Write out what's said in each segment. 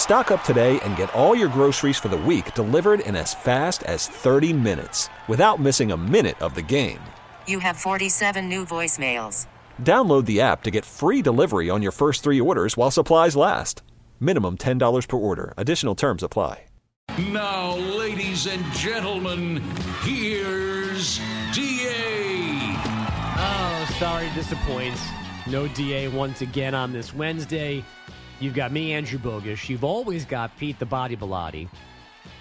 Stock up today and get all your groceries for the week delivered in as fast as 30 minutes without missing a minute of the game. You have 47 new voicemails. Download the app to get free delivery on your first three orders while supplies last. Minimum $10 per order. Additional terms apply. Now, ladies and gentlemen, here's DA. Oh, sorry disappoints. No DA once again on this Wednesday. You've got me, Andrew Bogusch. You've always got Pete the Body Bilotti.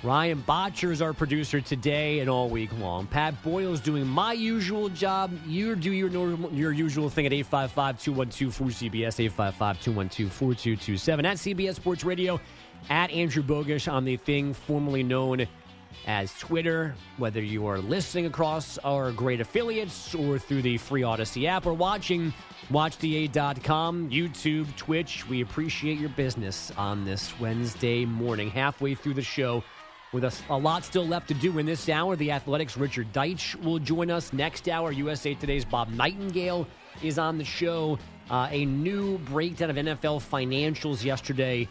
Ryan Botcher is our producer today and all week long. Pat Boyle's doing my usual job. You do your normal, your usual thing at 855-212-4CBS, 855-212-4227 at CBS Sports Radio, at Andrew Bogusch on the thing formerly known as Twitter, whether you are listening across our great affiliates or through the free Audacy app or watching watchda.com, YouTube, Twitch. We appreciate your business on this Wednesday morning, halfway through the show. With us, a lot still left to do in this hour, the Athletic's Richard Deitsch will join us next hour. USA Today's Bob Nightingale is on the show. Uh, a new breakdown of NFL financials yesterday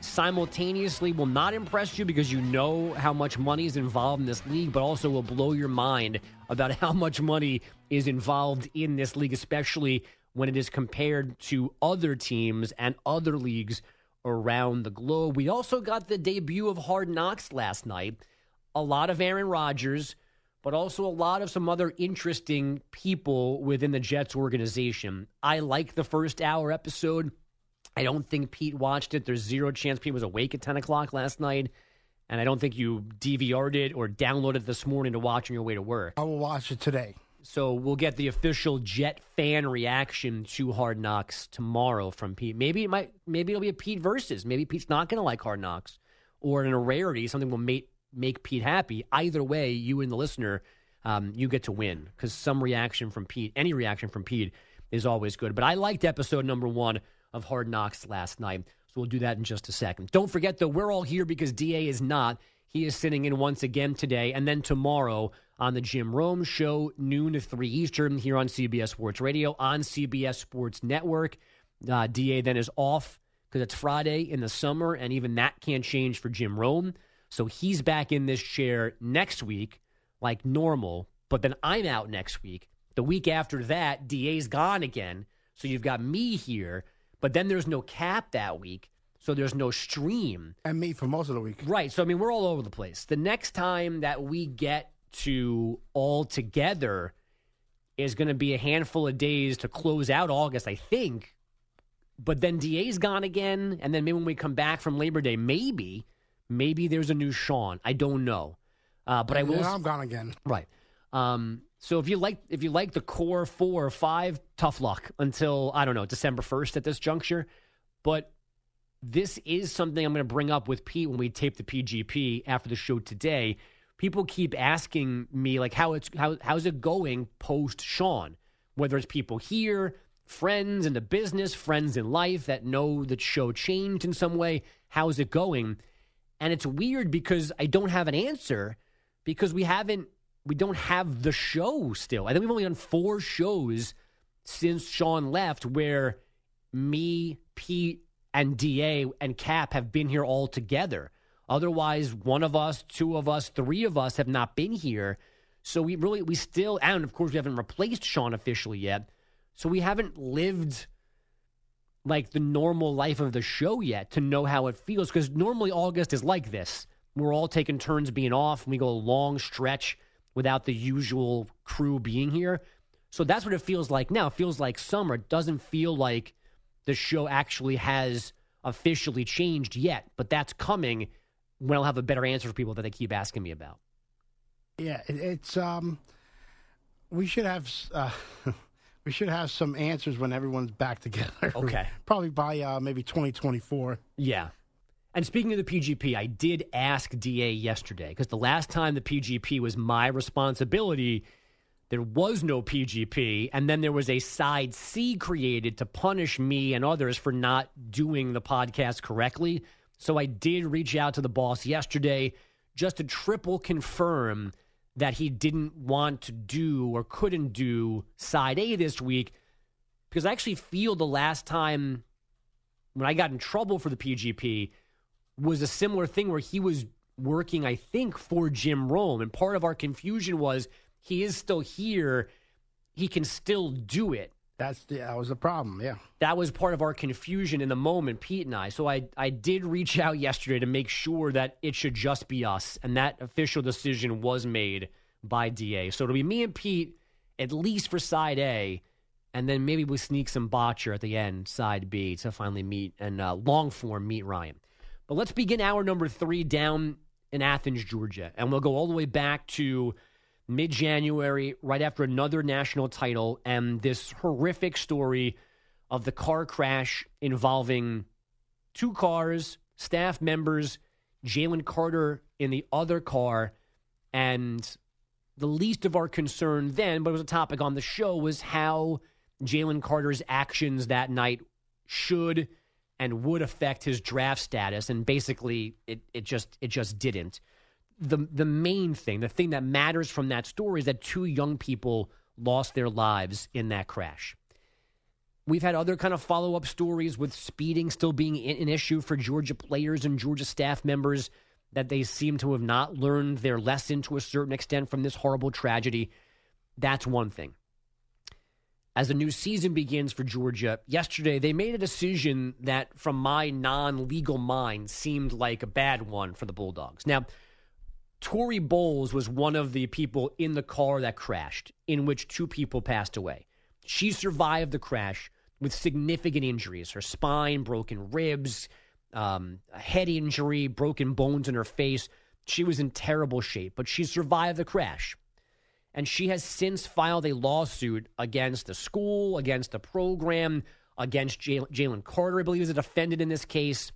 simultaneously will not impress you because you know how much money is involved in this league, but also will blow your mind about how much money is involved in this league, especially when it is compared to other teams and other leagues around the globe. We also got the debut of Hard Knocks last night. A lot of Aaron Rodgers, but also a lot of some other interesting people within the Jets organization. I like the first hour episode. I don't think Pete watched it. There's zero chance Pete was awake at 10 o'clock last night. And I don't think you DVR'd it or downloaded it this morning to watch on your way to work. I will watch it today. So we'll get the official Jet fan reaction to Hard Knocks tomorrow from Pete. Maybe it might, maybe it'll be a Pete versus. Maybe Pete's not going to like Hard Knocks, or in a rarity, something will make make Pete happy. Either way, you and the listener, um, you get to win because some reaction from Pete, any reaction from Pete, is always good. But I liked episode number one of Hard Knocks last night, so we'll do that in just a second. Don't forget though, we're all here because Da is not. He is sitting in once again today, and then tomorrow on the Jim Rome Show, noon to 3 Eastern, here on CBS Sports Radio, on CBS Sports Network. Uh, DA then is off because it's Friday in the summer, and even that can't change for Jim Rome. So he's back in this chair next week, like normal, but then I'm out next week. The week after that, DA's gone again. So you've got me here, but then there's no cap that week. So there's no stream. And me for most of the week. Right. So, I mean, we're all over the place. The next time that we get to all together is going to be a handful of days to close out August, I think. But then DA's gone again. And then maybe when we come back from Labor Day, maybe, maybe there's a new Sean. I don't know. Uh, but I will. then I'm gone again. Right. Um, so if you like if you like the core four or five, tough luck until I don't know December first at this juncture. But this is something I'm going to bring up with Pete when we tape the PGP after the show today. People keep asking me like how it's how how's it going post Sean, whether it's people here, friends in the business, friends in life that know the show changed in some way. How's it going? And it's weird because I don't have an answer because we haven't we don't have the show still. I think we've only done four shows since Sean left where me, Pete, and DA and Cap have been here all together. Otherwise, one of us, two of us, three of us have not been here. So we really, we still, and of course, we haven't replaced Sean officially yet. So we haven't lived like the normal life of the show yet to know how it feels. Because normally August is like this. We're all taking turns being off, and we go a long stretch without the usual crew being here. So that's what it feels like now. It feels like summer. It doesn't feel like the show actually has officially changed yet, but that's coming when I'll have a better answer for people that they keep asking me about. Yeah, it, it's um, we should have uh, we should have some answers when everyone's back together. Okay. Probably by uh, maybe 2024. Yeah. And speaking of the PGP, I did ask DA yesterday because the last time the PGP was my responsibility, there was no PGP. And then there was a side C created to punish me and others for not doing the podcast correctly. So I did reach out to the boss yesterday just to triple confirm that he didn't want to do or couldn't do side A this week because I actually feel the last time when I got in trouble for the PGP was a similar thing where he was working, I think, for Jim Rome. And part of our confusion was he is still here. He can still do it. That's the, that was the problem. Yeah. That was part of our confusion in the moment, Pete and I. So I, I did reach out yesterday to make sure that it should just be us. And that official decision was made by DA. So it'll be me and Pete, at least for side A. And then maybe we sneak some botcher at the end, side B, to finally meet and uh, long form meet Ryan. But let's begin hour number three down in Athens, Georgia. And we'll go all the way back to mid January, right after another national title, and this horrific story of the car crash involving two cars, staff members, Jalen Carter in the other car, and the least of our concern then, but it was a topic on the show, was how Jalen Carter's actions that night should and would affect his draft status. And basically, it, it just it just didn't the the main thing, the thing that matters from that story is that two young people lost their lives in that crash. We've had other kind of follow up stories with speeding still being an issue for Georgia players and Georgia staff members that they seem to have not learned their lesson to a certain extent from this horrible tragedy. That's one thing. As the new season begins for Georgia, yesterday they made a decision that, from my non legal mind, seemed like a bad one for the Bulldogs. Now, Tory Bowles was one of the people in the car that crashed, in which two people passed away. She survived the crash with significant injuries her spine, broken ribs, um, a head injury, broken bones in her face. She was in terrible shape, but she survived the crash. And she has since filed a lawsuit against the school, against the program, against Jalen Carter, I believe, is a defendant in this case.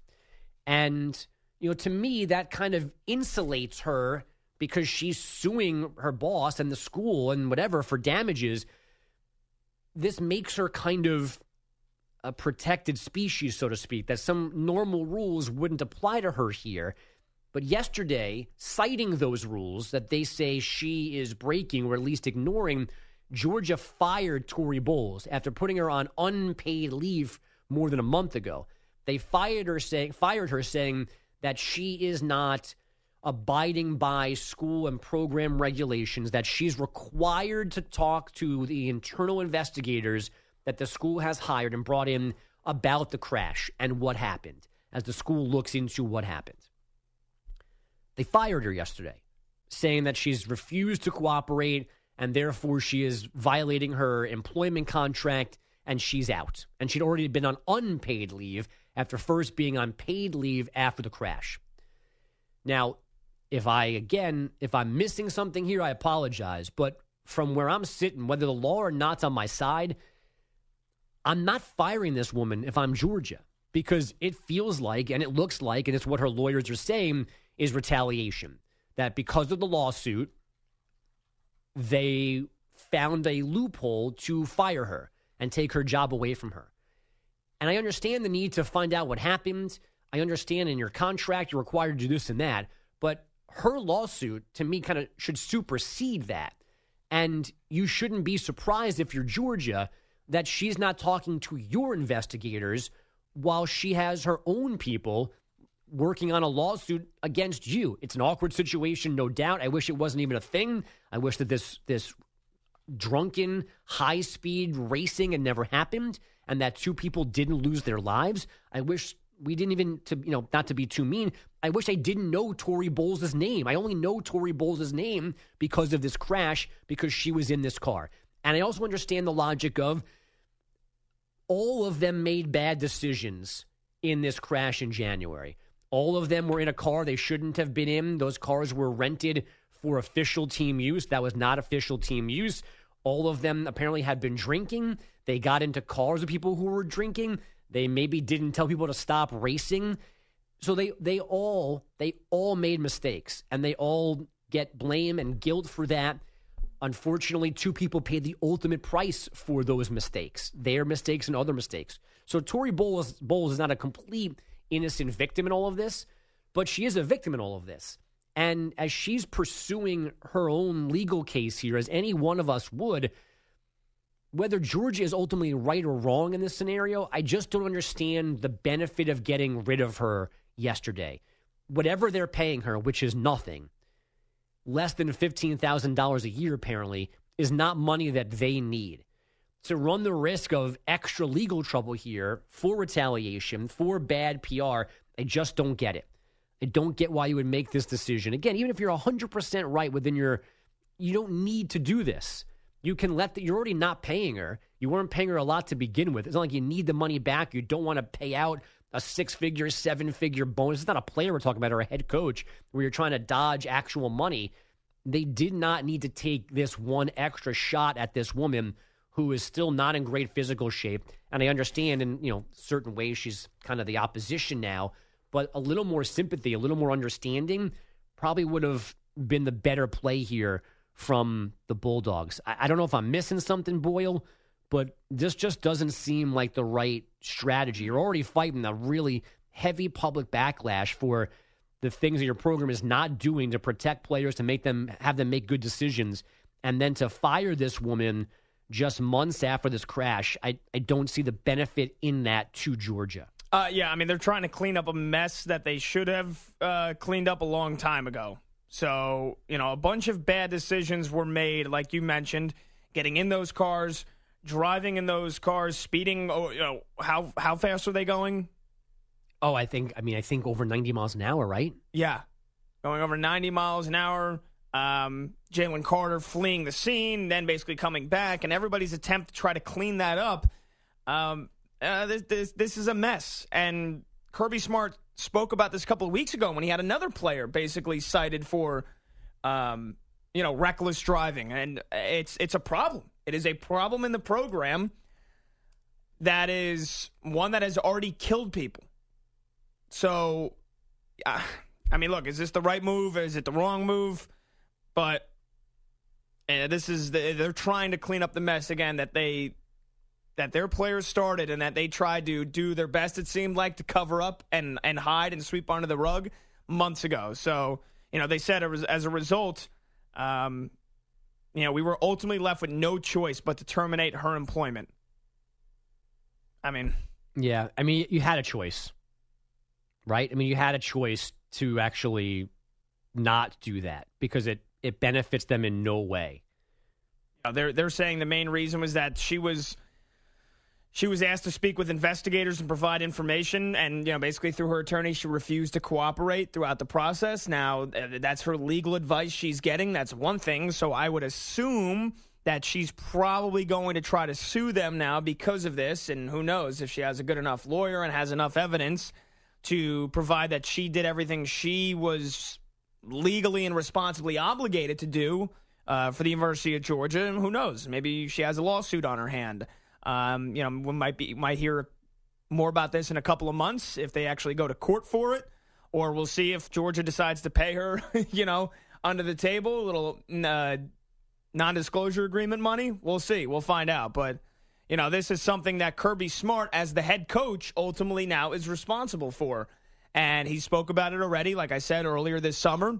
And you know, to me, that kind of insulates her because she's suing her boss and the school and whatever for damages. This makes her kind of a protected species, so to speak, that some normal rules wouldn't apply to her here. But yesterday, citing those rules that they say she is breaking or at least ignoring, Georgia fired Tory Bowles after putting her on unpaid leave more than a month ago. They fired her saying fired her saying that she is not abiding by school and program regulations, that she's required to talk to the internal investigators that the school has hired and brought in about the crash and what happened as the school looks into what happened. They fired her yesterday, saying that she's refused to cooperate and therefore she is violating her employment contract and she's out. And she'd already been on unpaid leave after first being on paid leave after the crash. Now, if I, again, if I'm missing something here, I apologize. But from where I'm sitting, whether the law or not's on my side, I'm not firing this woman if I'm Georgia because it feels like and it looks like, and it's what her lawyers are saying, is retaliation. That because of the lawsuit, they found a loophole to fire her and take her job away from her. And I understand the need to find out what happened. I understand in your contract you're required to do this and that. But her lawsuit, to me, kind of should supersede that. And you shouldn't be surprised if you're Georgia that she's not talking to your investigators while she has her own people working on a lawsuit against you. It's an awkward situation, no doubt. I wish it wasn't even a thing. I wish that this this drunken high speed racing had never happened and that two people didn't lose their lives. I wish we didn't even to you know not to be too mean. I wish I didn't know Tory Bowles' name. I only know Tory Bowles' name because of this crash because she was in this car. And I also understand the logic of all of them made bad decisions in this crash in January. All of them were in a car they shouldn't have been in. Those cars were rented for official team use. That was not official team use. All of them apparently had been drinking. They got into cars with people who were drinking. They maybe didn't tell people to stop racing. So they they all they all made mistakes and they all get blame and guilt for that. Unfortunately, two people paid the ultimate price for those mistakes, their mistakes and other mistakes. So Tory Bowles, Bowles is not a complete innocent victim in all of this, but she is a victim in all of this. And as she's pursuing her own legal case here, as any one of us would, whether Georgia is ultimately right or wrong in this scenario, I just don't understand the benefit of getting rid of her yesterday. Whatever they're paying her, which is nothing, less than $15,000 a year, apparently, is not money that they need. To run the risk of extra legal trouble here for retaliation, for bad PR, I just don't get it. I don't get why you would make this decision. Again, even if you're 100% right within your, you don't need to do this. You can let that, you're already not paying her. You weren't paying her a lot to begin with. It's not like you need the money back. You don't want to pay out a six figure, seven figure bonus. It's not a player we're talking about or a head coach where you're trying to dodge actual money. They did not need to take this one extra shot at this woman who is still not in great physical shape. And I understand in, you know, certain ways she's kind of the opposition now, but a little more sympathy, a little more understanding probably would have been the better play here from the Bulldogs. I, I don't know if I'm missing something, Boyle, but this just doesn't seem like the right strategy. You're already fighting a really heavy public backlash for the things that your program is not doing to protect players, to make them have them make good decisions, and then to fire this woman just months after this crash. I, I don't see the benefit in that to Georgia. Uh, yeah, I mean they're trying to clean up a mess that they should have uh, cleaned up a long time ago. So you know, a bunch of bad decisions were made, like you mentioned, getting in those cars, driving in those cars, speeding. Oh, you know, how how fast are they going? Oh, I think I mean I think over 90 miles an hour, right? Yeah, going over 90 miles an hour. Um, Jalen Carter fleeing the scene, then basically coming back, and everybody's attempt to try to clean that up. Um, uh, this, this this is a mess. And Kirby Smart spoke about this a couple of weeks ago when he had another player basically cited for, um, you know, reckless driving, and it's it's a problem. It is a problem in the program that is one that has already killed people. So, uh, I mean, look, is this the right move? Is it the wrong move? But and this is the, they're trying to clean up the mess again that they that their players started and that they tried to do their best, it seemed like, to cover up and, and hide and sweep under the rug months ago. So, you know, they said was, as a result, um, you know, we were ultimately left with no choice but to terminate her employment. I mean, yeah, I mean, you had a choice, right? I mean, you had a choice to actually not do that because it, it benefits them in no way. They're they're saying the main reason was that she was she was asked to speak with investigators and provide information, and you know, basically through her attorney, she refused to cooperate throughout the process. Now, uh, that's her legal advice she's getting. That's one thing. So I would assume that she's probably going to try to sue them now because of this. And who knows if she has a good enough lawyer and has enough evidence to provide that she did everything she was legally and responsibly obligated to do uh, for the University of Georgia. And who knows? Maybe she has a lawsuit on her hand. Um, you know, we might be might hear more about this in a couple of months if they actually go to court for it, or we'll see if Georgia decides to pay her, you know, under the table, a little uh, non-disclosure agreement money. We'll see. We'll find out. But you know, this is something that Kirby Smart, as the head coach, ultimately now is responsible for, and he spoke about it already. Like I said earlier this summer,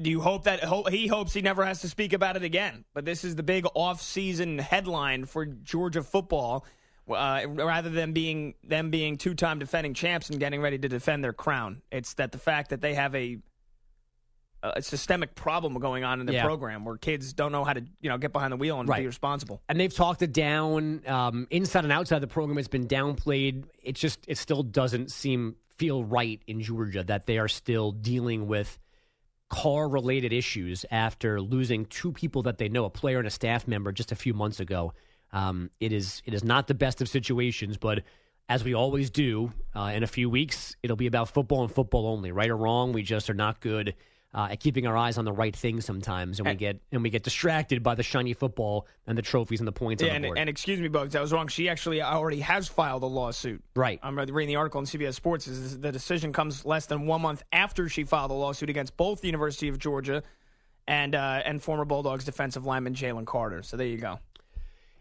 do you hope that he hopes he never has to speak about it again? But this is the big off-season headline for Georgia football, uh, rather than being them being two-time defending champs and getting ready to defend their crown. It's that the fact that they have a a systemic problem going on in the yeah. program where kids don't know how to you know get behind the wheel and right. be responsible. And they've talked it down um, inside and outside the program. It's been downplayed. It just it still doesn't seem feel right in Georgia that they are still dealing with car related issues after losing two people that they know, a player and a staff member, just a few months ago. Um, it is it is not the best of situations, but as we always do, uh, in a few weeks, it'll be about football and football only, right or wrong. We just are not good uh, at keeping our eyes on the right things sometimes, and we get and we get distracted by the shiny football and the trophies and the points Yeah, on and, board. and excuse me, Bugs, I was wrong. She actually already has filed a lawsuit. right. I'm reading the article in CBS Sports. Is the decision comes less than one month after she filed a lawsuit against both the University of Georgia and uh, and former Bulldogs defensive lineman Jalen Carter. So there you go.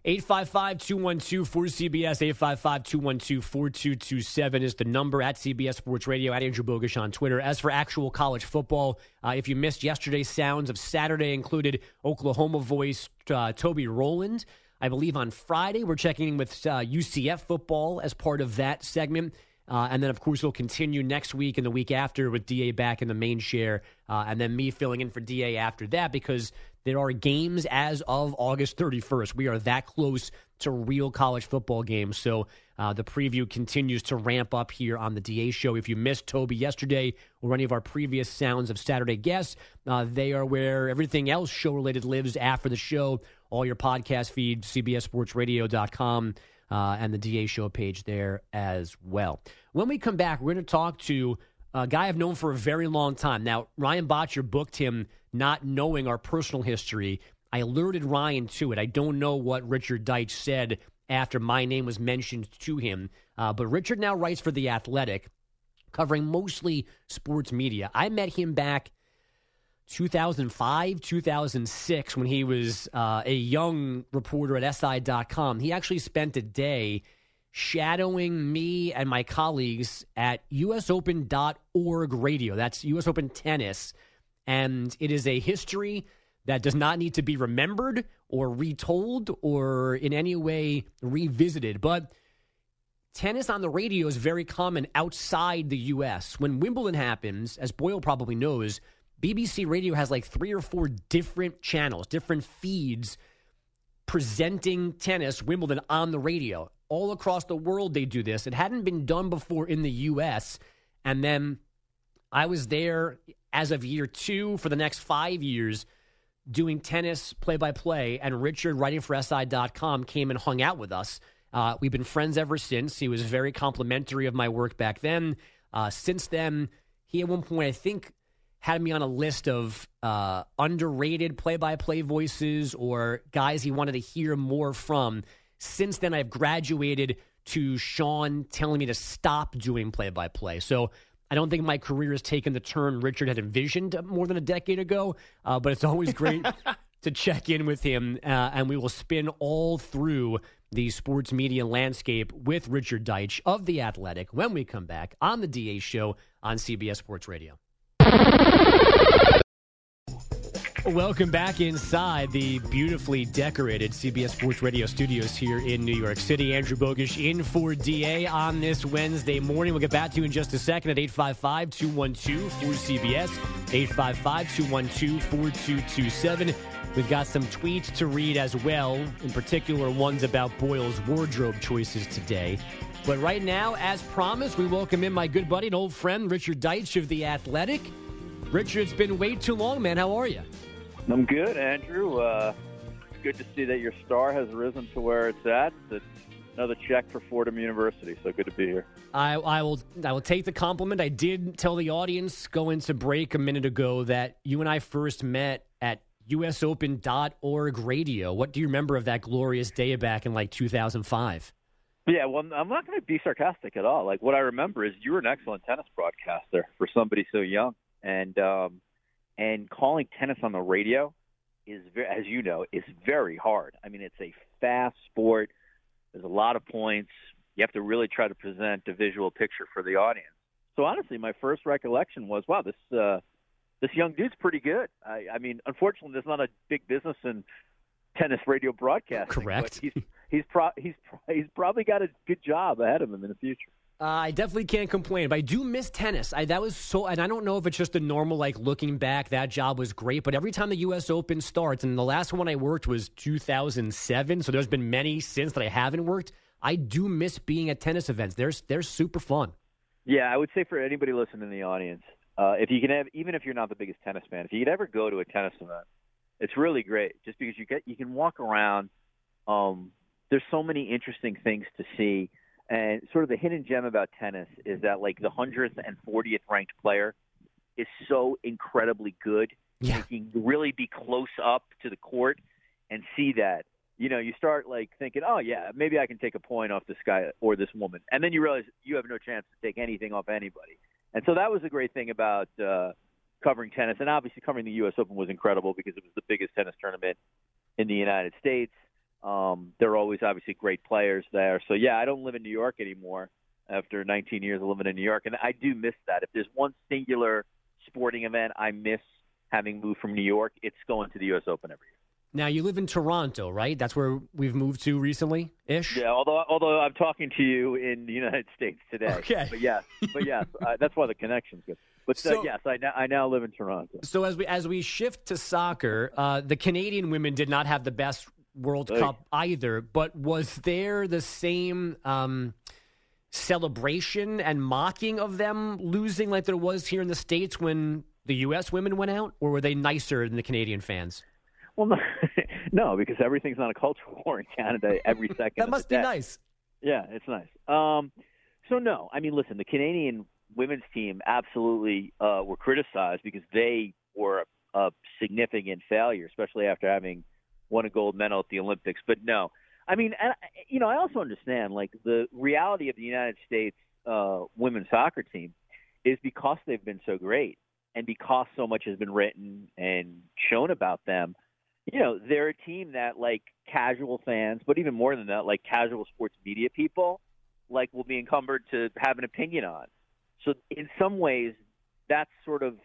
855 212 4CBS, 855 212 4227 is the number at CBS Sports Radio, at Andrew Bogusch on Twitter. As for actual college football, uh, if you missed yesterday's sounds of Saturday, included Oklahoma voice uh, Toby Rowland. I believe on Friday, we're checking in with uh, UCF football as part of that segment. Uh, and then, of course, we'll continue next week and the week after with DA back in the main share, uh, and then me filling in for DA after that because there are games as of August 31st. We are that close to real college football games. So uh, the preview continues to ramp up here on the DA show. If you missed Toby yesterday or any of our previous sounds of Saturday guests, uh, they are where everything else show related lives after the show. All your podcast feed, CBSSportsRadio.com uh, and the DA show page there as well. When we come back, we're going to talk to a guy I've known for a very long time. Now, Ryan Botcher booked him not knowing our personal history. I alerted Ryan to it. I don't know what Richard Deitsch said after my name was mentioned to him, uh, but Richard now writes for The Athletic, covering mostly sports media. I met him back 2005, 2006, when he was uh, a young reporter at SI.com. He actually spent a day shadowing me and my colleagues at usopen.org radio. That's US Open Tennis. And it is a history that does not need to be remembered or retold or in any way revisited. But tennis on the radio is very common outside the U.S. When Wimbledon happens, as Boyle probably knows, BBC Radio has like three or four different channels, different feeds presenting tennis, Wimbledon on the radio. All across the world, they do this. It hadn't been done before in the U.S. And then I was there as of year two for the next five years doing tennis play by play. And Richard, writing for SI.com, came and hung out with us. Uh, we've been friends ever since. He was very complimentary of my work back then. Uh, since then, he at one point, I think, had me on a list of uh, underrated play by play voices or guys he wanted to hear more from. Since then, I've graduated to Sean telling me to stop doing play by play. So I don't think my career has taken the turn Richard had envisioned more than a decade ago, uh, but it's always great to check in with him, uh, and we will spin all through the sports media landscape with Richard Deitsch of The Athletic when we come back on the DA show on CBS Sports Radio. Welcome back inside the beautifully decorated CBS Sports Radio studios here in New York City. Andrew Bogusch in for DA on this Wednesday morning. We'll get back to you in just a second at 855 212 4CBS, 855 212 4227. We've got some tweets to read as well, in particular ones about Boyle's wardrobe choices today. But right now, as promised, we welcome in my good buddy and old friend, Richard Deitsch of The Athletic. Richard, it's been way too long, man. How are you? I'm good, Andrew. Uh, good to see that your star has risen to where it's at. It's another check for Fordham University, so good to be here. I, I will I will take the compliment. I did tell the audience going to break a minute ago that you and I first met at usopen.org radio. What do you remember of that glorious day back in like 2005? Yeah, well, I'm not going to be sarcastic at all. Like what I remember is you were an excellent tennis broadcaster for somebody so young, and um, and calling tennis on the radio is, as you know, is very hard. I mean, it's a fast sport. There's a lot of points. You have to really try to present a visual picture for the audience. So honestly, my first recollection was, wow, this uh, this young dude's pretty good. I, I mean, unfortunately, there's not a big business in tennis radio broadcasting. Correct. But he's he's pro- he's he's probably got a good job ahead of him in the future. Uh, I definitely can't complain, but I do miss tennis. I, that was so, and I don't know if it's just a normal, like looking back, that job was great. But every time the U.S. Open starts, and the last one I worked was 2007, so there's been many since that I haven't worked. I do miss being at tennis events. They're they're super fun. Yeah, I would say for anybody listening in the audience, uh, if you can have, even if you're not the biggest tennis fan, if you could ever go to a tennis event, it's really great. Just because you get, you can walk around. Um, there's so many interesting things to see, and sort of the hidden gem about tennis is that like the hundredth and fortieth ranked player is so incredibly good. Yeah. You can really be close up to the court and see that. You know, you start like thinking, oh yeah, maybe I can take a point off this guy or this woman, and then you realize you have no chance to take anything off anybody. And so that was the great thing about uh, covering tennis, and obviously covering the U.S. Open was incredible because it was the biggest tennis tournament in the United States. Um, there are always obviously great players there. So yeah, I don't live in New York anymore after 19 years of living in New York, and I do miss that. If there's one singular sporting event I miss having moved from New York, it's going to the U.S. Open every year. Now you live in Toronto, right? That's where we've moved to recently, ish. Yeah, although although I'm talking to you in the United States today. Okay. But yes, but yes, uh, that's why the connection's good. But uh, yes, I now, I now live in Toronto. So as we as we shift to soccer, uh, the Canadian women did not have the best World Hey. Cup either. But was there the same um, celebration and mocking of them losing like there was here in the states when the U.S. women went out, or were they nicer than the Canadian fans? Well, no, no, because everything's not a cultural war in Canada every second. That must be day. nice. Yeah, it's nice. Um, so no, I mean, listen, the Canadian women's team absolutely uh, were criticized because they were a, a significant failure, especially after having won a gold medal at the Olympics. But no, I mean, and, you know, I also understand like the reality of the United States uh, women's soccer team is because they've been so great and because so much has been written and shown about them you know, they're a team that like casual fans, but even more than that, like casual sports media people, like will be encumbered to have an opinion on. So in some ways, that's sort of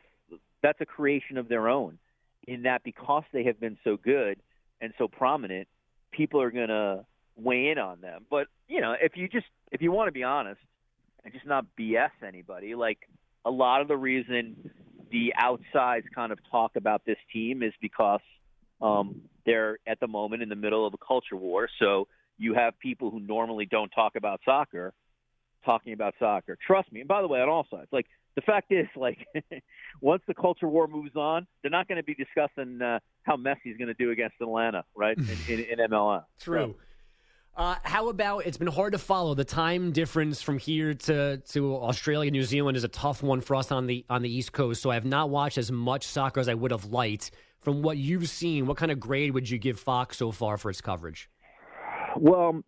that's a creation of their own. In that, because they have been so good and so prominent, people are gonna weigh in on them. But you know, if you just if you want to be honest and just not BS anybody, like a lot of the reason the outsides kind of talk about this team is because um, they're at the moment in the middle of a culture war. So you have people who normally don't talk about soccer talking about soccer. Trust me. And by the way, on all sides, like the fact is, like once the culture war moves on, they're not going to be discussing uh, how Messi's going to do against Atlanta, right? In, in, in MLS. True. Uh, how about it's been hard to follow the time difference from here to, to Australia, New Zealand is a tough one for us on the on the East Coast. So I have not watched as much soccer as I would have liked. From what you've seen, what kind of grade would you give Fox so far for its coverage? Well,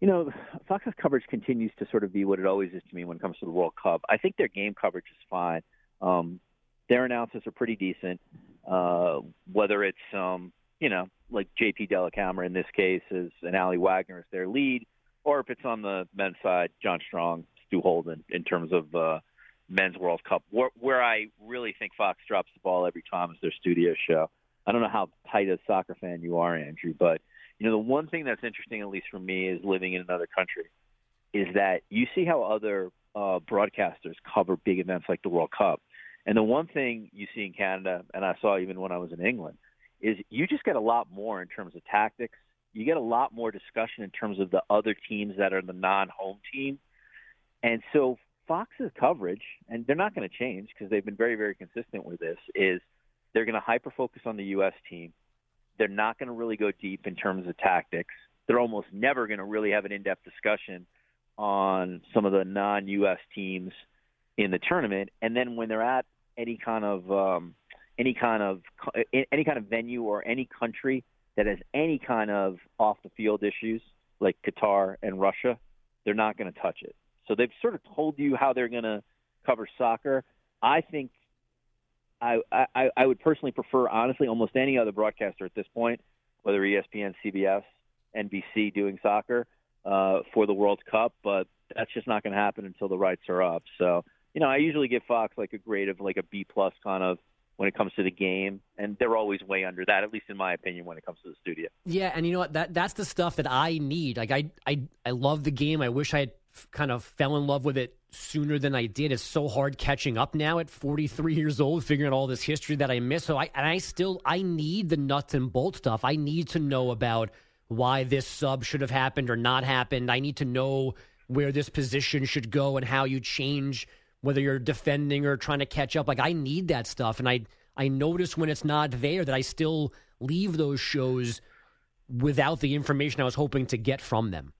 you know, Fox's coverage continues to sort of be what it always is to me when it comes to the World Cup. I think their game coverage is fine. Um, their analysis are pretty decent. Uh, whether it's um, you know like J.P. Dellacamera in this case is and Aly Wagner is their lead, or if it's on the men's side, John Strong, Stu Holden in terms of uh, men's World Cup. Where, where I really think Fox drops the ball every time is their studio show. I don't know how tight a soccer fan you are, Andrew, but you know the one thing that's interesting, at least for me, is living in another country, is that you see how other uh, broadcasters cover big events like the World Cup, and the one thing you see in Canada, and I saw even when I was in England, is you just get a lot more in terms of tactics. You get a lot more discussion in terms of the other teams that are the non-home team, and so Fox's coverage, and they're not going to change because they've been very, very consistent with this. Is they're going to hyper focus on the U.S. team. They're not going to really go deep in terms of tactics. They're almost never going to really have an in-depth discussion on some of the non-U.S. teams in the tournament. And then when they're at any kind of um, any kind of any kind of venue or any country that has any kind of off-the-field issues like Qatar and Russia, they're not going to touch it. So they've sort of told you how they're going to cover soccer. I think I, I I would personally prefer, honestly, almost any other broadcaster at this point, whether ESPN, CBS, NBC, doing soccer uh, for the World Cup. But that's just not going to happen until the rights are up. So you know, I usually give Fox like a grade of like a B plus kind of when it comes to the game, and they're always way under that, at least in my opinion, when it comes to the studio. Yeah, and you know what? That that's the stuff that I need. Like I I I love the game. I wish I had kind of fell in love with it sooner than I did. It's so hard catching up now at 43 years old, figuring out all this history that I missed. So I and I still I need the nuts and bolts stuff. I need to know about why this sub should have happened or not happened. I need to know where this position should go and how you change whether you're defending or trying to catch up. Like I need that stuff, and I I notice when it's not there that I still leave those shows without the information I was hoping to get from them.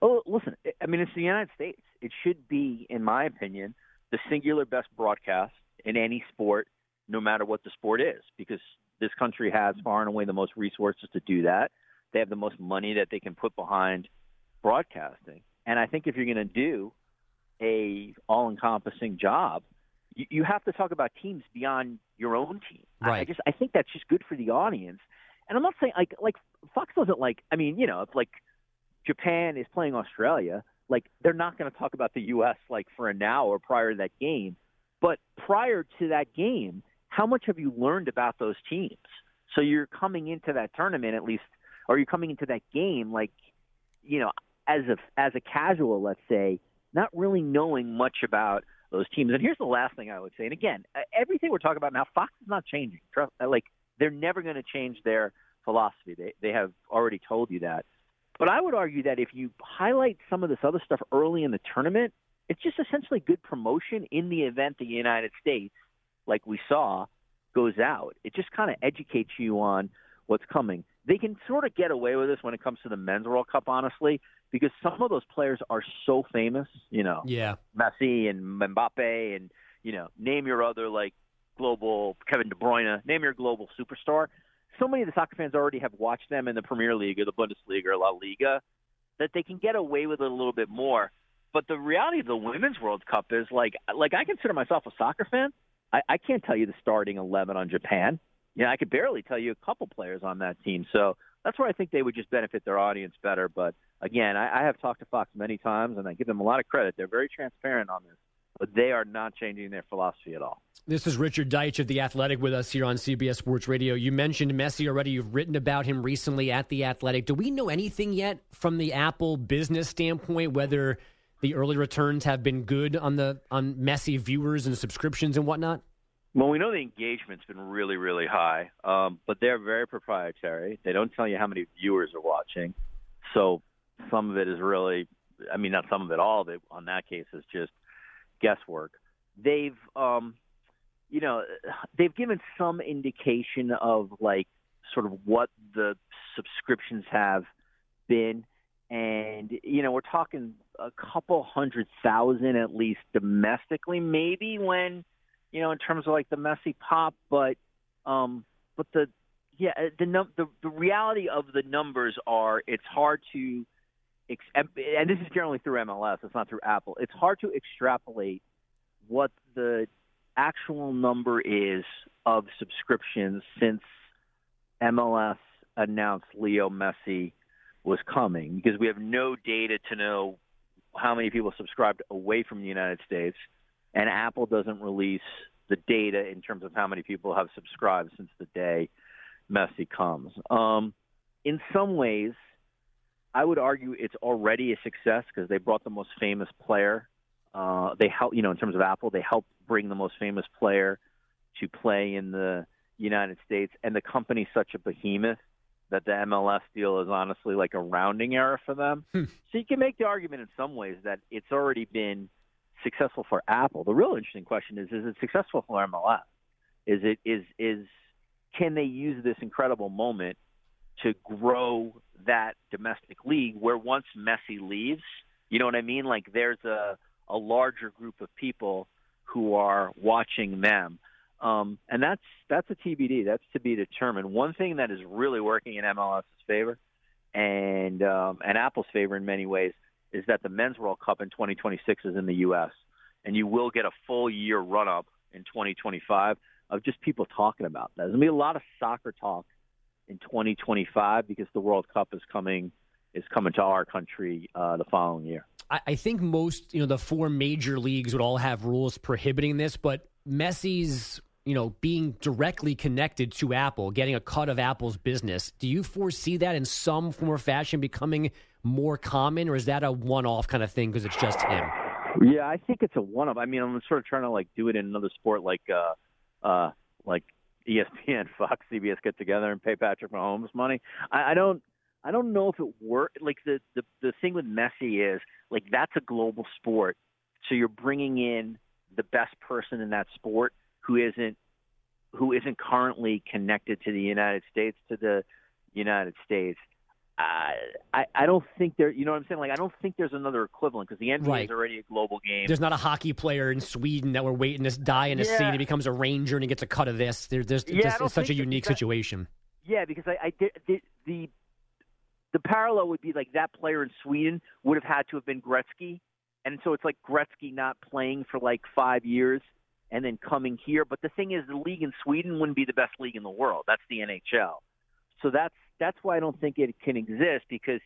Oh, listen, I mean, it's the United States. It should be, in my opinion, the singular best broadcast in any sport, no matter what the sport is, because this country has far and away the most resources to do that. They have the most money that they can put behind broadcasting. And I think if you're going to do a all-encompassing job, you, you have to talk about teams beyond your own team. I, I just I think that's just good for the audience. And I'm not saying like like Fox doesn't like. I mean, you know, if like Japan is playing Australia, like they're not going to talk about the U.S. like for an hour prior to that game. But prior to that game, how much have you learned about those teams? So you're coming into that tournament at least, or you're coming into that game like, you know, as a as a casual, let's say, not really knowing much about those teams. And here's the last thing I would say. And again, everything we're talking about now, Fox is not changing. Like they're never going to change their philosophy. They they have already told you that. But I would argue that if you highlight some of this other stuff early in the tournament, it's just essentially good promotion in the event the United States, like we saw, goes out. It just kind of educates you on what's coming. They can sort of get away with this when it comes to the men's World Cup, honestly, because some of those players are so famous. You know, Yeah. Messi and Mbappe, and you know, name your other like global Kevin De Bruyne, name your global superstar. So many of the soccer fans already have watched them in the Premier League or the Bundesliga or La Liga that they can get away with it a little bit more. But the reality of the Women's World Cup is like, like I consider myself a soccer fan. I, I can't tell you the starting eleven on Japan. You know, I could barely tell you a couple players on that team. So that's where I think they would just benefit their audience better. But again, I, I have talked to Fox many times, and I give them a lot of credit. They're very transparent on this, but they are not changing their philosophy at all. This is Richard Deitsch of The Athletic with us here on CBS Sports Radio. You mentioned Messi already. You've written about him recently at The Athletic. Do we know anything yet from the Apple business standpoint, whether the early returns have been good on the on Messi viewers and subscriptions and whatnot? Well, we know the engagement's been really, really high, um, but they're very proprietary. They don't tell you how many viewers are watching, so some of it is really, I mean, not some of it, all of it. On that case, is just guesswork. They've, um, you know, they've given some indication of like sort of what the subscriptions have been, and you know, we're talking a couple hundred thousand at least domestically, maybe when you know, in terms of like the Messi pop, but um, but the yeah, the num- the the reality of the numbers are it's hard to and this is generally through MLS, it's not through Apple. It's hard to extrapolate what the actual number is of subscriptions since MLS announced Leo Messi was coming because we have no data to know how many people subscribed away from the United States and Apple doesn't release the data in terms of how many people have subscribed since the day Messi comes. Um, in some ways, I would argue it's already a success because they brought the most famous player. Uh, they help, you know, in terms of Apple, they helped bring the most famous player to play in the United States, and the company's such a behemoth that the MLS deal is honestly like a rounding error for them. so you can make the argument in some ways that it's already been successful for Apple. The real interesting question is: Is it successful for MLS? Is it is is can they use this incredible moment to grow that domestic league where once Messi leaves, you know what I mean? Like there's a a larger group of people who are watching them. Um, and that's that's a TBD. That's to be determined. One thing that is really working in MLS's favor and um, and Apple's favor in many ways is that the Men's World Cup in 2026 is in the U.S. and you will get a full year run up in 2025 of just people talking about that. There's gonna be a lot of soccer talk in 2025 because the World Cup is coming is coming to our country uh, the following year. I, I think most, you know, the four major leagues would all have rules prohibiting this, but Messi's, you know, being directly connected to Apple, getting a cut of Apple's business, do you foresee that in some form or fashion becoming more common, or is that a one-off kind of thing because it's just him? Yeah, I think it's a one-off. I mean, I'm sort of trying to like do it in another sport, like uh, uh, like ESPN, Fox, CBS get together and pay Patrick Mahomes money. I, I don't. I don't know if it worked. Like the, the the thing with Messi is like that's a global sport, so you're bringing in the best person in that sport who isn't who isn't currently connected to the United States to the United States. I I don't think there. You know what I'm saying? Like I don't think there's another equivalent because the NBA Right. is already a global game. There's not a hockey player in Sweden that we're waiting to die in a Yeah. scene. He becomes a ranger and he gets a cut of this. There, there's Yeah, just, it's such a unique that- situation. Yeah, because I, I did, the, the the parallel would be like that player in Sweden would have had to have been Gretzky, and so it's like Gretzky not playing for like five years and then coming here. But the thing is, the league in Sweden wouldn't be the best league in the world. That's the NHL. So that's that's why I don't think it can exist because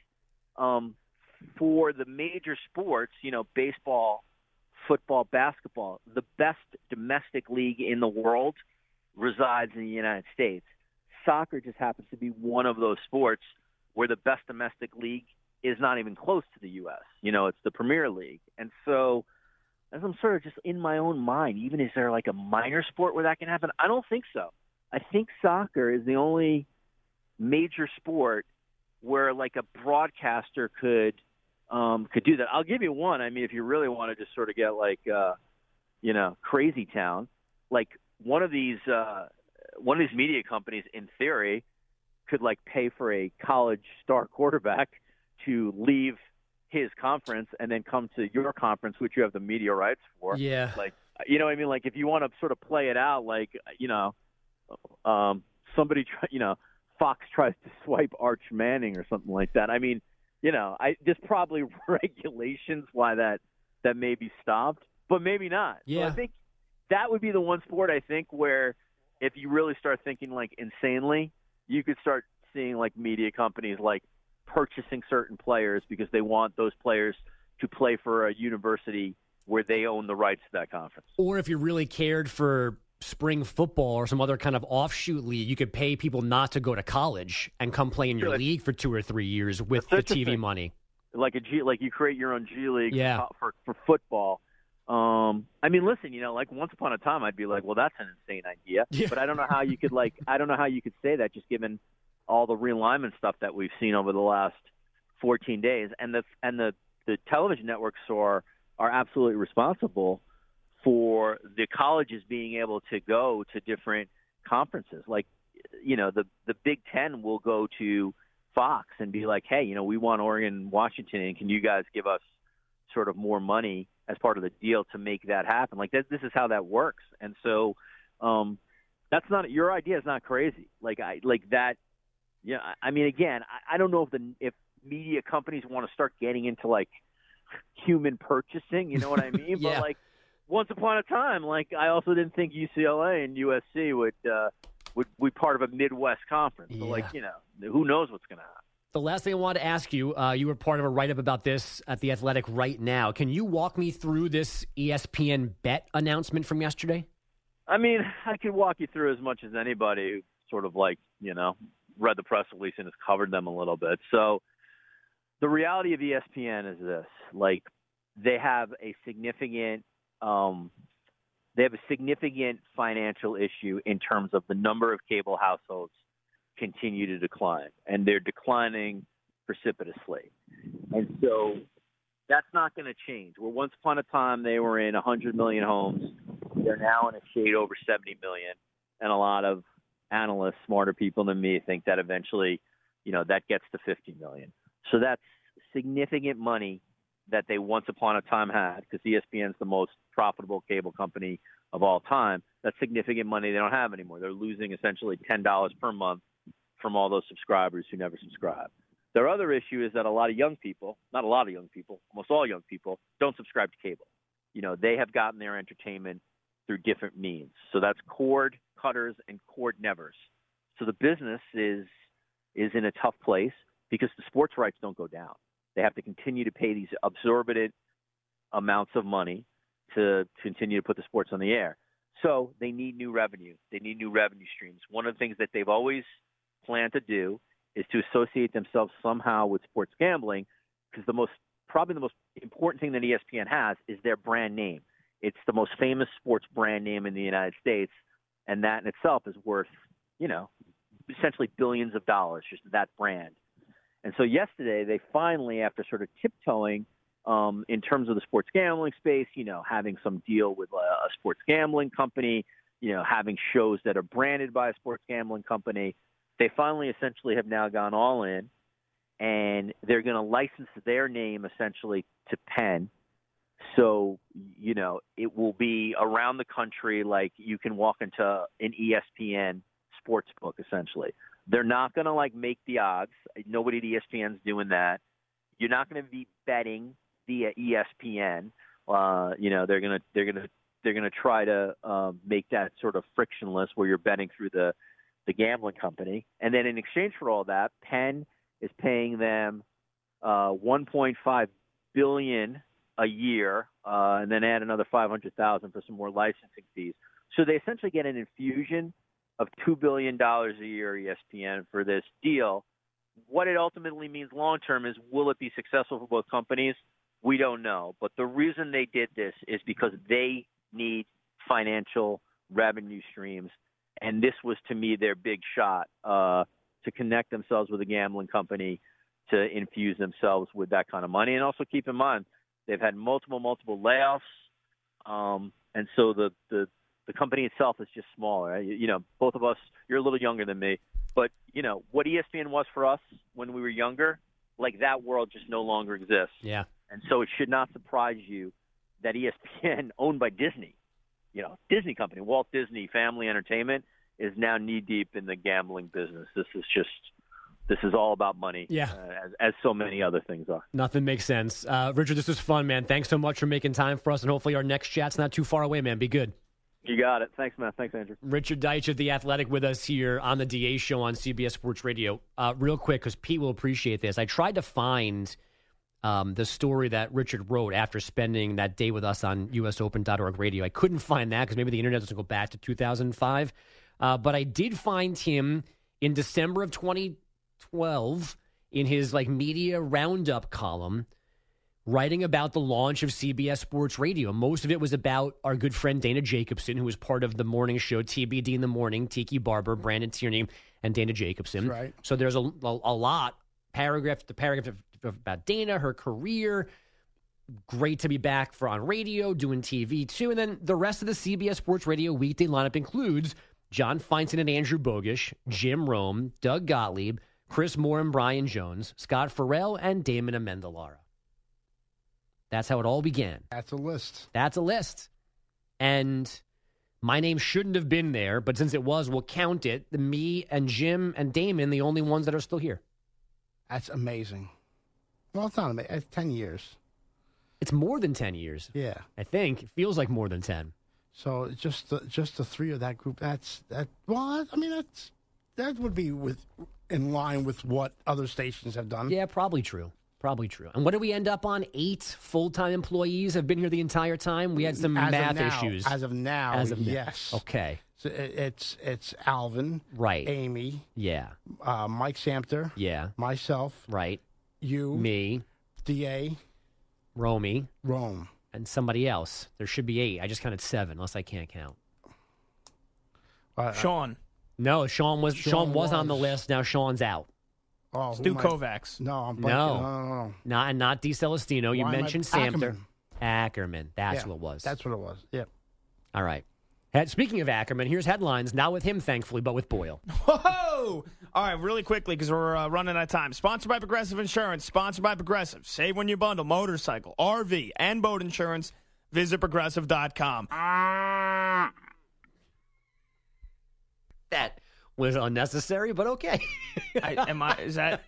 um, for the major sports, you know, baseball, football, basketball, the best domestic league in the world resides in the United States. Soccer just happens to be one of those sports where the best domestic league is not even close to the U.S. You know, it's the Premier League. And so, as I'm sort of just in my own mind, even is there like a minor sport where that can happen? I don't think so. I think soccer is the only major sport where like a broadcaster could um could do that. I'll give you one. I mean, if you really want to just sort of get like uh you know, crazy town, like one of these uh one of these media companies in theory could like pay for a college star quarterback to leave his conference and then come to your conference which you have the media rights for Yeah. like you know what i mean like if you want to sort of play it out like you know um somebody try, you know fox tries to swipe arch manning or something like that i mean you know i there's probably regulations why that that may be stopped but maybe not so Yeah. i think that would be the one sport i think where if you really start thinking like insanely you could start seeing like media companies like purchasing certain players because they want those players to play for a university where they own the rights to that conference. Or if you really cared for spring football or some other kind of offshoot league, you could pay people not to go to college and come play in your Sure. league for two or three years with the TV money. Like a G, like you create your own G League Yeah. for for football. Um, I mean, listen, you know, like once upon a time, I'd be like, well, that's an insane idea, Yeah. but I don't know how you could like, I don't know how you could say that just given all the realignment stuff that we've seen over the last 14 days, and the and the the television networks are are absolutely responsible for the colleges being able to go to different conferences. Like, you know, the the Big Ten will go to Fox and be like, hey, you know, we want Oregon, Washington, and can you guys give us sort of more money as part of the deal to make that happen? Like, this, this is how that works. And so, um, that's not your idea is not crazy. Like, I like that. Yeah, I I mean, again, I, I don't know if the if media companies want to start getting into like human purchasing. You know what I mean? Yeah. But like, once upon a time, like I also didn't think UCLA and USC would uh, would be part of a Midwest conference. So like, you know, who knows what's going to happen. The last thing I wanted to ask you, uh, you were part of a write up about this at The Athletic right now. Can you walk me through this ESPN bet announcement from yesterday? I mean, I could walk you through as much as anybody who sort of like, you know, read the press release and has covered them a little bit. So the reality of ESPN is this. Like they have a significant um they have a significant financial issue in terms of the number of cable households continue to decline and they're declining precipitously. And so that's not going to change. Where once upon a time they were in 100 million homes, they're now in a shade over 70 million, and a lot of analysts, smarter people than me, think that eventually, you know, that gets to 50 million. So that's significant money that they once upon a time had, because ESPN is the most profitable cable company of all time. That's significant money they don't have anymore. They're losing essentially $10 per month from all those subscribers who never subscribe. Their other issue is that a lot of young people, not a lot of young people, almost all young people, don't subscribe to cable. You know, they have gotten their entertainment through different means. So that's cord cutters and cord nevers. So the business is is in a tough place because the sports rights don't go down. They have to continue to pay these absorbent amounts of money to continue to put the sports on the air. So they need new revenue. They need new revenue streams. One of the things that they've always planned to do is to associate themselves somehow with sports gambling because the most probably the most important thing that ESPN has is their brand name. It's the most famous sports brand name in the United States, and that in itself is worth, you know, essentially billions of dollars, just that brand. And so yesterday, they finally, after sort of tiptoeing um, in terms of the sports gambling space, you know, having some deal with a, a sports gambling company, you know, having shows that are branded by a sports gambling company, they finally essentially have now gone all in and they're going to license their name essentially to Penn. So you know it will be around the country. Like you can walk into an ESPN sports book essentially. They're not going to like make the odds. Nobody at ESPN's doing that. You're not going to be betting via ESPN. Uh, you know they're going to they're going to they're going to try to um, make that sort of frictionless where you're betting through the the gambling company. And then in exchange for all that, Penn is paying them uh, 1.5 billion a year, uh, and then add another 500,000 for some more licensing fees. So they essentially get an infusion of two billion dollars a year ESPN for this deal. What it ultimately means long term is will it be successful for both companies? We don't know. But the reason they did this is because they need financial revenue streams. And this was to me their big shot uh, to connect themselves with a gambling company to infuse themselves with that kind of money. And also keep in mind, they've had multiple, multiple layoffs. Um, and so the, the, the company itself is just smaller. You, you know, both of us, you're a little younger than me, but you know, what ESPN was for us when we were younger, like that world just no longer exists. Yeah. And so it should not surprise you that ESPN, owned by Disney, you know, Disney company, Walt Disney Family Entertainment, is now knee deep in the gambling business. This is just, this is all about money, Yeah. uh, as, as so many other things are. Nothing makes sense. Uh, Richard, this was fun, man. Thanks so much for making time for us, and hopefully our next chat's not too far away, man. Be good. You got it. Thanks, man. Thanks, Andrew. Richard Deitsch of The Athletic with us here on the DA show on CBS Sports Radio. Uh, real quick, because Pete will appreciate this. I tried to find um, the story that Richard wrote after spending that day with us on USOpen.org radio. I couldn't find that because maybe the internet doesn't go back to 2005. Uh, but I did find him in December of 2012 in his like media roundup column writing about the launch of CBS Sports Radio. Most of it was about our good friend Dana Jacobson, who was part of the morning show TBD in the morning, Tiki Barber, Brandon Tierney, and Dana Jacobson. That's right. So there's a, a, a lot, paragraph to paragraph about Dana, her career. Great to be back for on radio, doing TV too. And then the rest of the CBS Sports Radio weekday lineup includes John Feinstein and Andrew Bogusch, Jim Rome, Doug Gottlieb, Chris Moore and Brian Jones, Scott Ferrall, and Damon Amendolara. That's how it all began. That's a list. That's a list. And my name shouldn't have been there, but since it was, we'll count it. The me and Jim and Damon, the only ones that are still here. That's amazing. Well, it's not amazing. It's 10 years. It's more than 10 years. Yeah. I think. It feels like more than 10. So just the, just the three of that group. That's that. Well, I mean that's that would be with in line with what other stations have done. Yeah, probably true. Probably true. And what did we end up on? Eight full time employees have been here the entire time. We had some As math now- issues. As of now, As of now. yes. Okay. So it's it's Alvin, Right. Amy, Yeah. uh, Mike Samter, Yeah. myself, Right. you, Me, Da, Romy, Rome. and somebody else. There should be eight. I just counted seven, unless I can't count. Uh, Sean, No, Sean was Sean, Sean was, on the list. Now Sean's out. Oh, Stu am I- Kovacs. No, I'm blanking. No. no, no, no. no. Not and not D Celestino. You Why am I- mentioned Samter. Ackerman. Ackerman. That's Yeah, what it was. That's what it was. Yeah. all right. Head- Speaking of Ackerman, here's headlines. Not with him, thankfully, but with Boyle. Whoa! All right, really quickly because we're uh, running out of time. Sponsored by Progressive Insurance. Sponsored by Progressive. Save when you bundle motorcycle, RV, and boat insurance. Visit progressive.com. That was unnecessary, but okay. I, am I? Is that?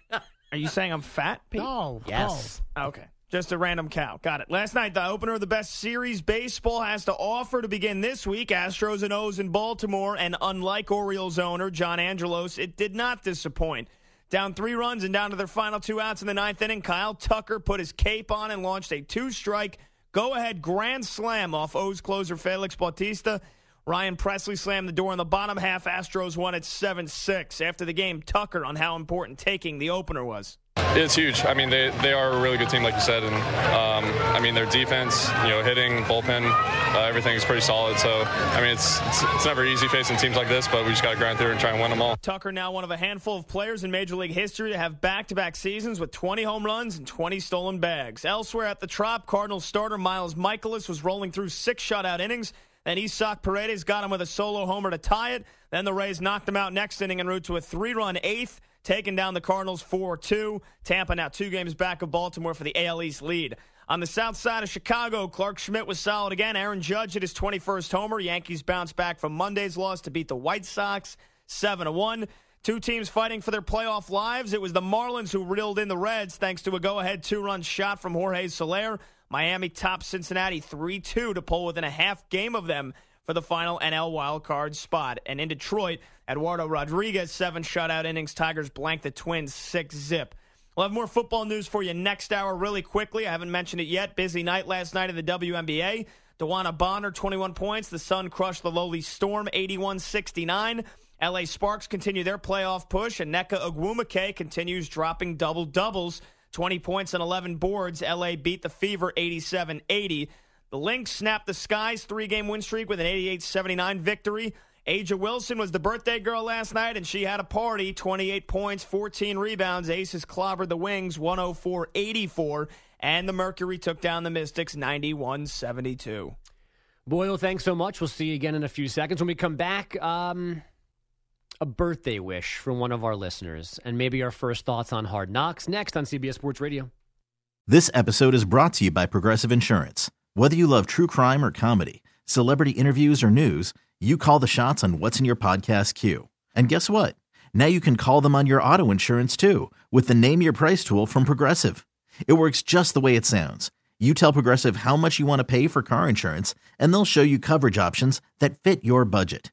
Are you saying I'm fat, Pete? No. yes. Oh, okay. Just a random cow. Got it. Last night, the opener of the best series baseball has to offer to begin this week. Astros and O's in Baltimore, and unlike Orioles owner John Angelos, it did not disappoint. Down three runs and down to their final two outs in the ninth inning, Kyle Tucker put his cape on and launched a two-strike go-ahead grand slam off O's closer Felix Bautista. Ryan Pressly slammed the door in the bottom half. Astros won at 7-6. After the game, Tucker on how important taking the opener was. It's huge. I mean, they, they are a really good team, like you said, and um, I mean their defense, you know, hitting, bullpen, uh, everything is pretty solid. So I mean, it's, it's it's never easy facing teams like this, but we just got to grind through and try and win them all. Tucker now one of a handful of players in Major League history to have back-to-back seasons with 20 home runs and 20 stolen bags. Elsewhere at the Trop, Cardinals starter Miles Mikolas was rolling through six shutout innings. Then Isaac Paredes got him with a solo homer to tie it. Then the Rays knocked him out next inning en route to a three-run eighth taking down the Cardinals 4 2. Tampa now two games back of Baltimore for the AL East lead. On the south side of Chicago, Clarke Schmidt was solid again. Aaron Judge hit his 21st homer. Yankees bounced back from Monday's loss to beat the White Sox 7 1. Two teams fighting for their playoff lives. It was the Marlins who reeled in the Reds thanks to a go ahead two run shot from Jorge Soler. Miami topped Cincinnati 3 2 to pull within a half game of them for the final NL wildcard spot. And in Detroit, Eduardo Rodriguez, seven shutout innings. Tigers blank the Twins 6 zip. We'll have more football news for you next hour really quickly. I haven't mentioned it yet. Busy night last night in the WNBA. DeWanna Bonner, 21 points. The Sun crushed the lowly Storm, 81 69. LA Sparks continue their playoff push, and Nneka Ogwumike continues dropping double doubles, 20 points and 11 boards. LA beat the Fever 87 80. The Lynx snapped the Sky's three game win streak with an 88 79 victory. A'ja Wilson was the birthday girl last night, and she had a party 28 points, 14 rebounds. Aces clobbered the Wings 104 84, and the Mercury took down the Mystics 91 72. Boyle, thanks so much. We'll see you again in a few seconds. When we come back, um, a birthday wish from one of our listeners, and maybe our first thoughts on Hard Knocks next on CBS Sports Radio. This episode is brought to you by Progressive Insurance. Whether you love true crime or comedy, celebrity interviews or news, you call the shots on what's in your podcast queue. And guess what? Now you can call them on your auto insurance too with the Name Your Price tool from Progressive. It works just the way it sounds. You tell Progressive how much you want to pay for car insurance, and they'll show you coverage options that fit your budget.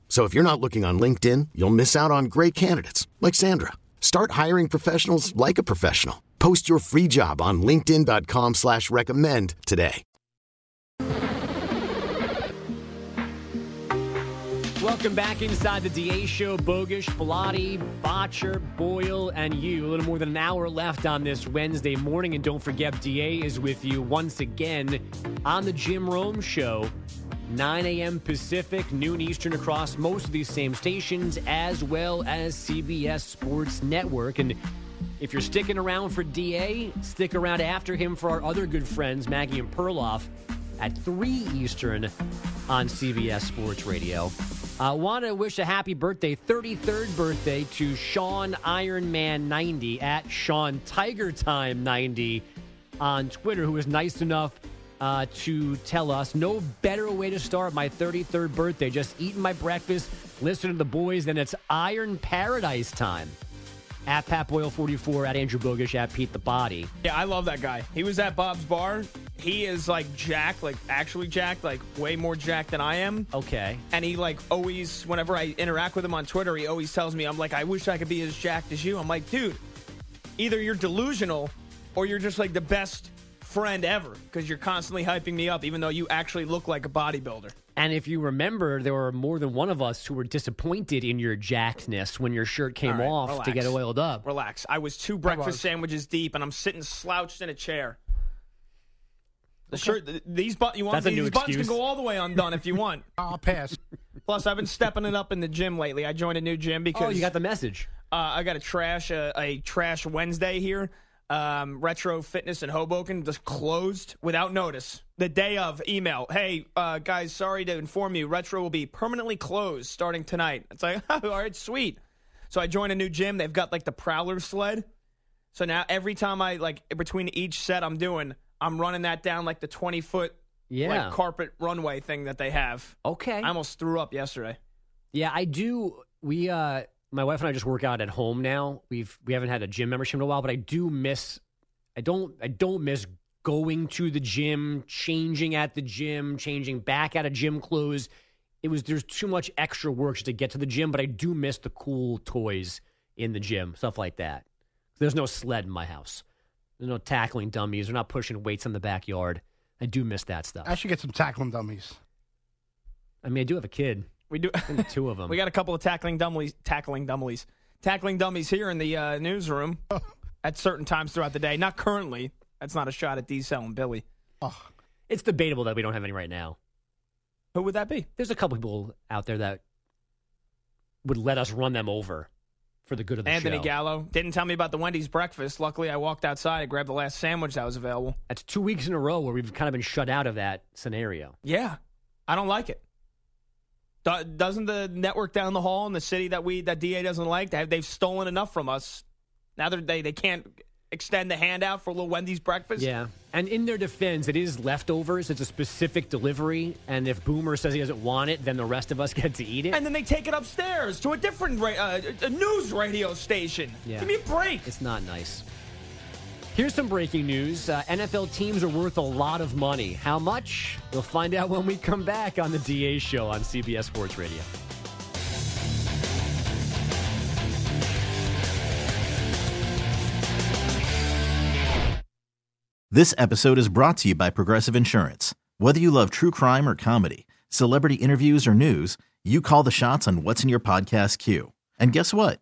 So if you're not looking on LinkedIn, you'll miss out on great candidates like Sandra. Start hiring professionals like a professional. Post your free job on LinkedIn.com slash recommend today. Welcome back inside the DA show. Bogusch, Bellotti, Botcher, Boyle, and you. A little more than an hour left on this Wednesday morning. And don't forget, DA is with you once again on the Jim Rome show. 9 a.m. Pacific, noon Eastern across most of these same stations, as well as CBS Sports Network. And if you're sticking around for DA, stick around after him for our other good friends, Maggie and Perloff, at 3 Eastern on CBS Sports Radio. I uh, want to wish a happy birthday, 33rd birthday, to Sean Ironman 90 at Sean Tiger Time 90 on Twitter, who was nice enough uh, to tell us no better way to start my 33rd birthday. Just eating my breakfast, listening to the boys, and it's Iron Paradise time. At Pat Boyle 44, at Andrew Bogusch, at Pete the Body. Yeah, I love that guy. He was at Bob's Bar. He is like jacked, like actually jacked, like way more jacked than I am. Okay. And he like always, whenever I interact with him on Twitter, he always tells me, I'm like, I wish I could be as jacked as you. I'm like, dude, either you're delusional or you're just like the best friend ever because you're constantly hyping me up, even though you actually look like a bodybuilder. And if you remember, there were more than one of us who were disappointed in your jackedness when your shirt came right, off relax. to get oiled up. Relax. I was two breakfast was. sandwiches deep, and I'm sitting slouched in a chair. The shirt, these buttons, you want That's these buttons excuse. can go all the way undone if you want. I'll pass. Plus, I've been stepping it up in the gym lately. I joined a new gym because Oh, you got the message. uh, I got a trash a, a trash Wednesday here. Um, Retro Fitness in Hoboken just closed without notice. The day of email, hey uh, guys, sorry to inform you, Retro will be permanently closed starting tonight. It's like, all right, sweet. So I joined a new gym. They've got like the Prowler sled. So now every time I like between each set I'm doing, I'm running that down like the 20 foot, Yeah. like carpet runway thing that they have. Okay. I almost threw up yesterday. Yeah, I do. We, uh, my wife and I just work out at home now. We've we haven't had a gym membership in a while, but I do miss. I don't. I don't miss going to the gym, changing at the gym, changing back out of gym clothes. It was there's too much extra work just to get to the gym, but I do miss the cool toys in the gym, stuff like that. There's no sled in my house. There's no tackling dummies. We're not pushing weights in the backyard. I do miss that stuff. I should get some tackling dummies. I mean, I do have a kid. We do. I two of them. We got a couple of tackling dummies, tackling dummies, tackling dummies here in the uh, newsroom at certain times throughout the day. Not currently. That's not a shot at D Cell and Billy. It's debatable that we don't have any right now. Who would that be? There's a couple people out there that would let us run them over for the good of the Anthony show. Gallo didn't tell me about the Wendy's breakfast. Luckily, I walked outside. I grabbed the last sandwich that was available. That's two weeks in a row where we've kind of been shut out of that scenario. Yeah, I don't like it. Do- doesn't the network down the hall in the city that we that DA doesn't like? They've stolen enough from us. Now they they can't extend the handout for a little Wendy's breakfast. Yeah. And in their defense, it is leftovers. It's a specific delivery. And if Boomer says he doesn't want it, then the rest of us get to eat it. And then they take it upstairs to a different ra- uh, a news radio station. Yeah. Give me a break. It's not nice. Here's some breaking news. Uh, NFL teams are worth a lot of money. How much? We'll find out when we come back on the DA show on CBS Sports Radio. This episode is brought to you by Progressive Insurance. Whether you love true crime or comedy, celebrity interviews or news, you call the shots on what's in your podcast queue. And guess what?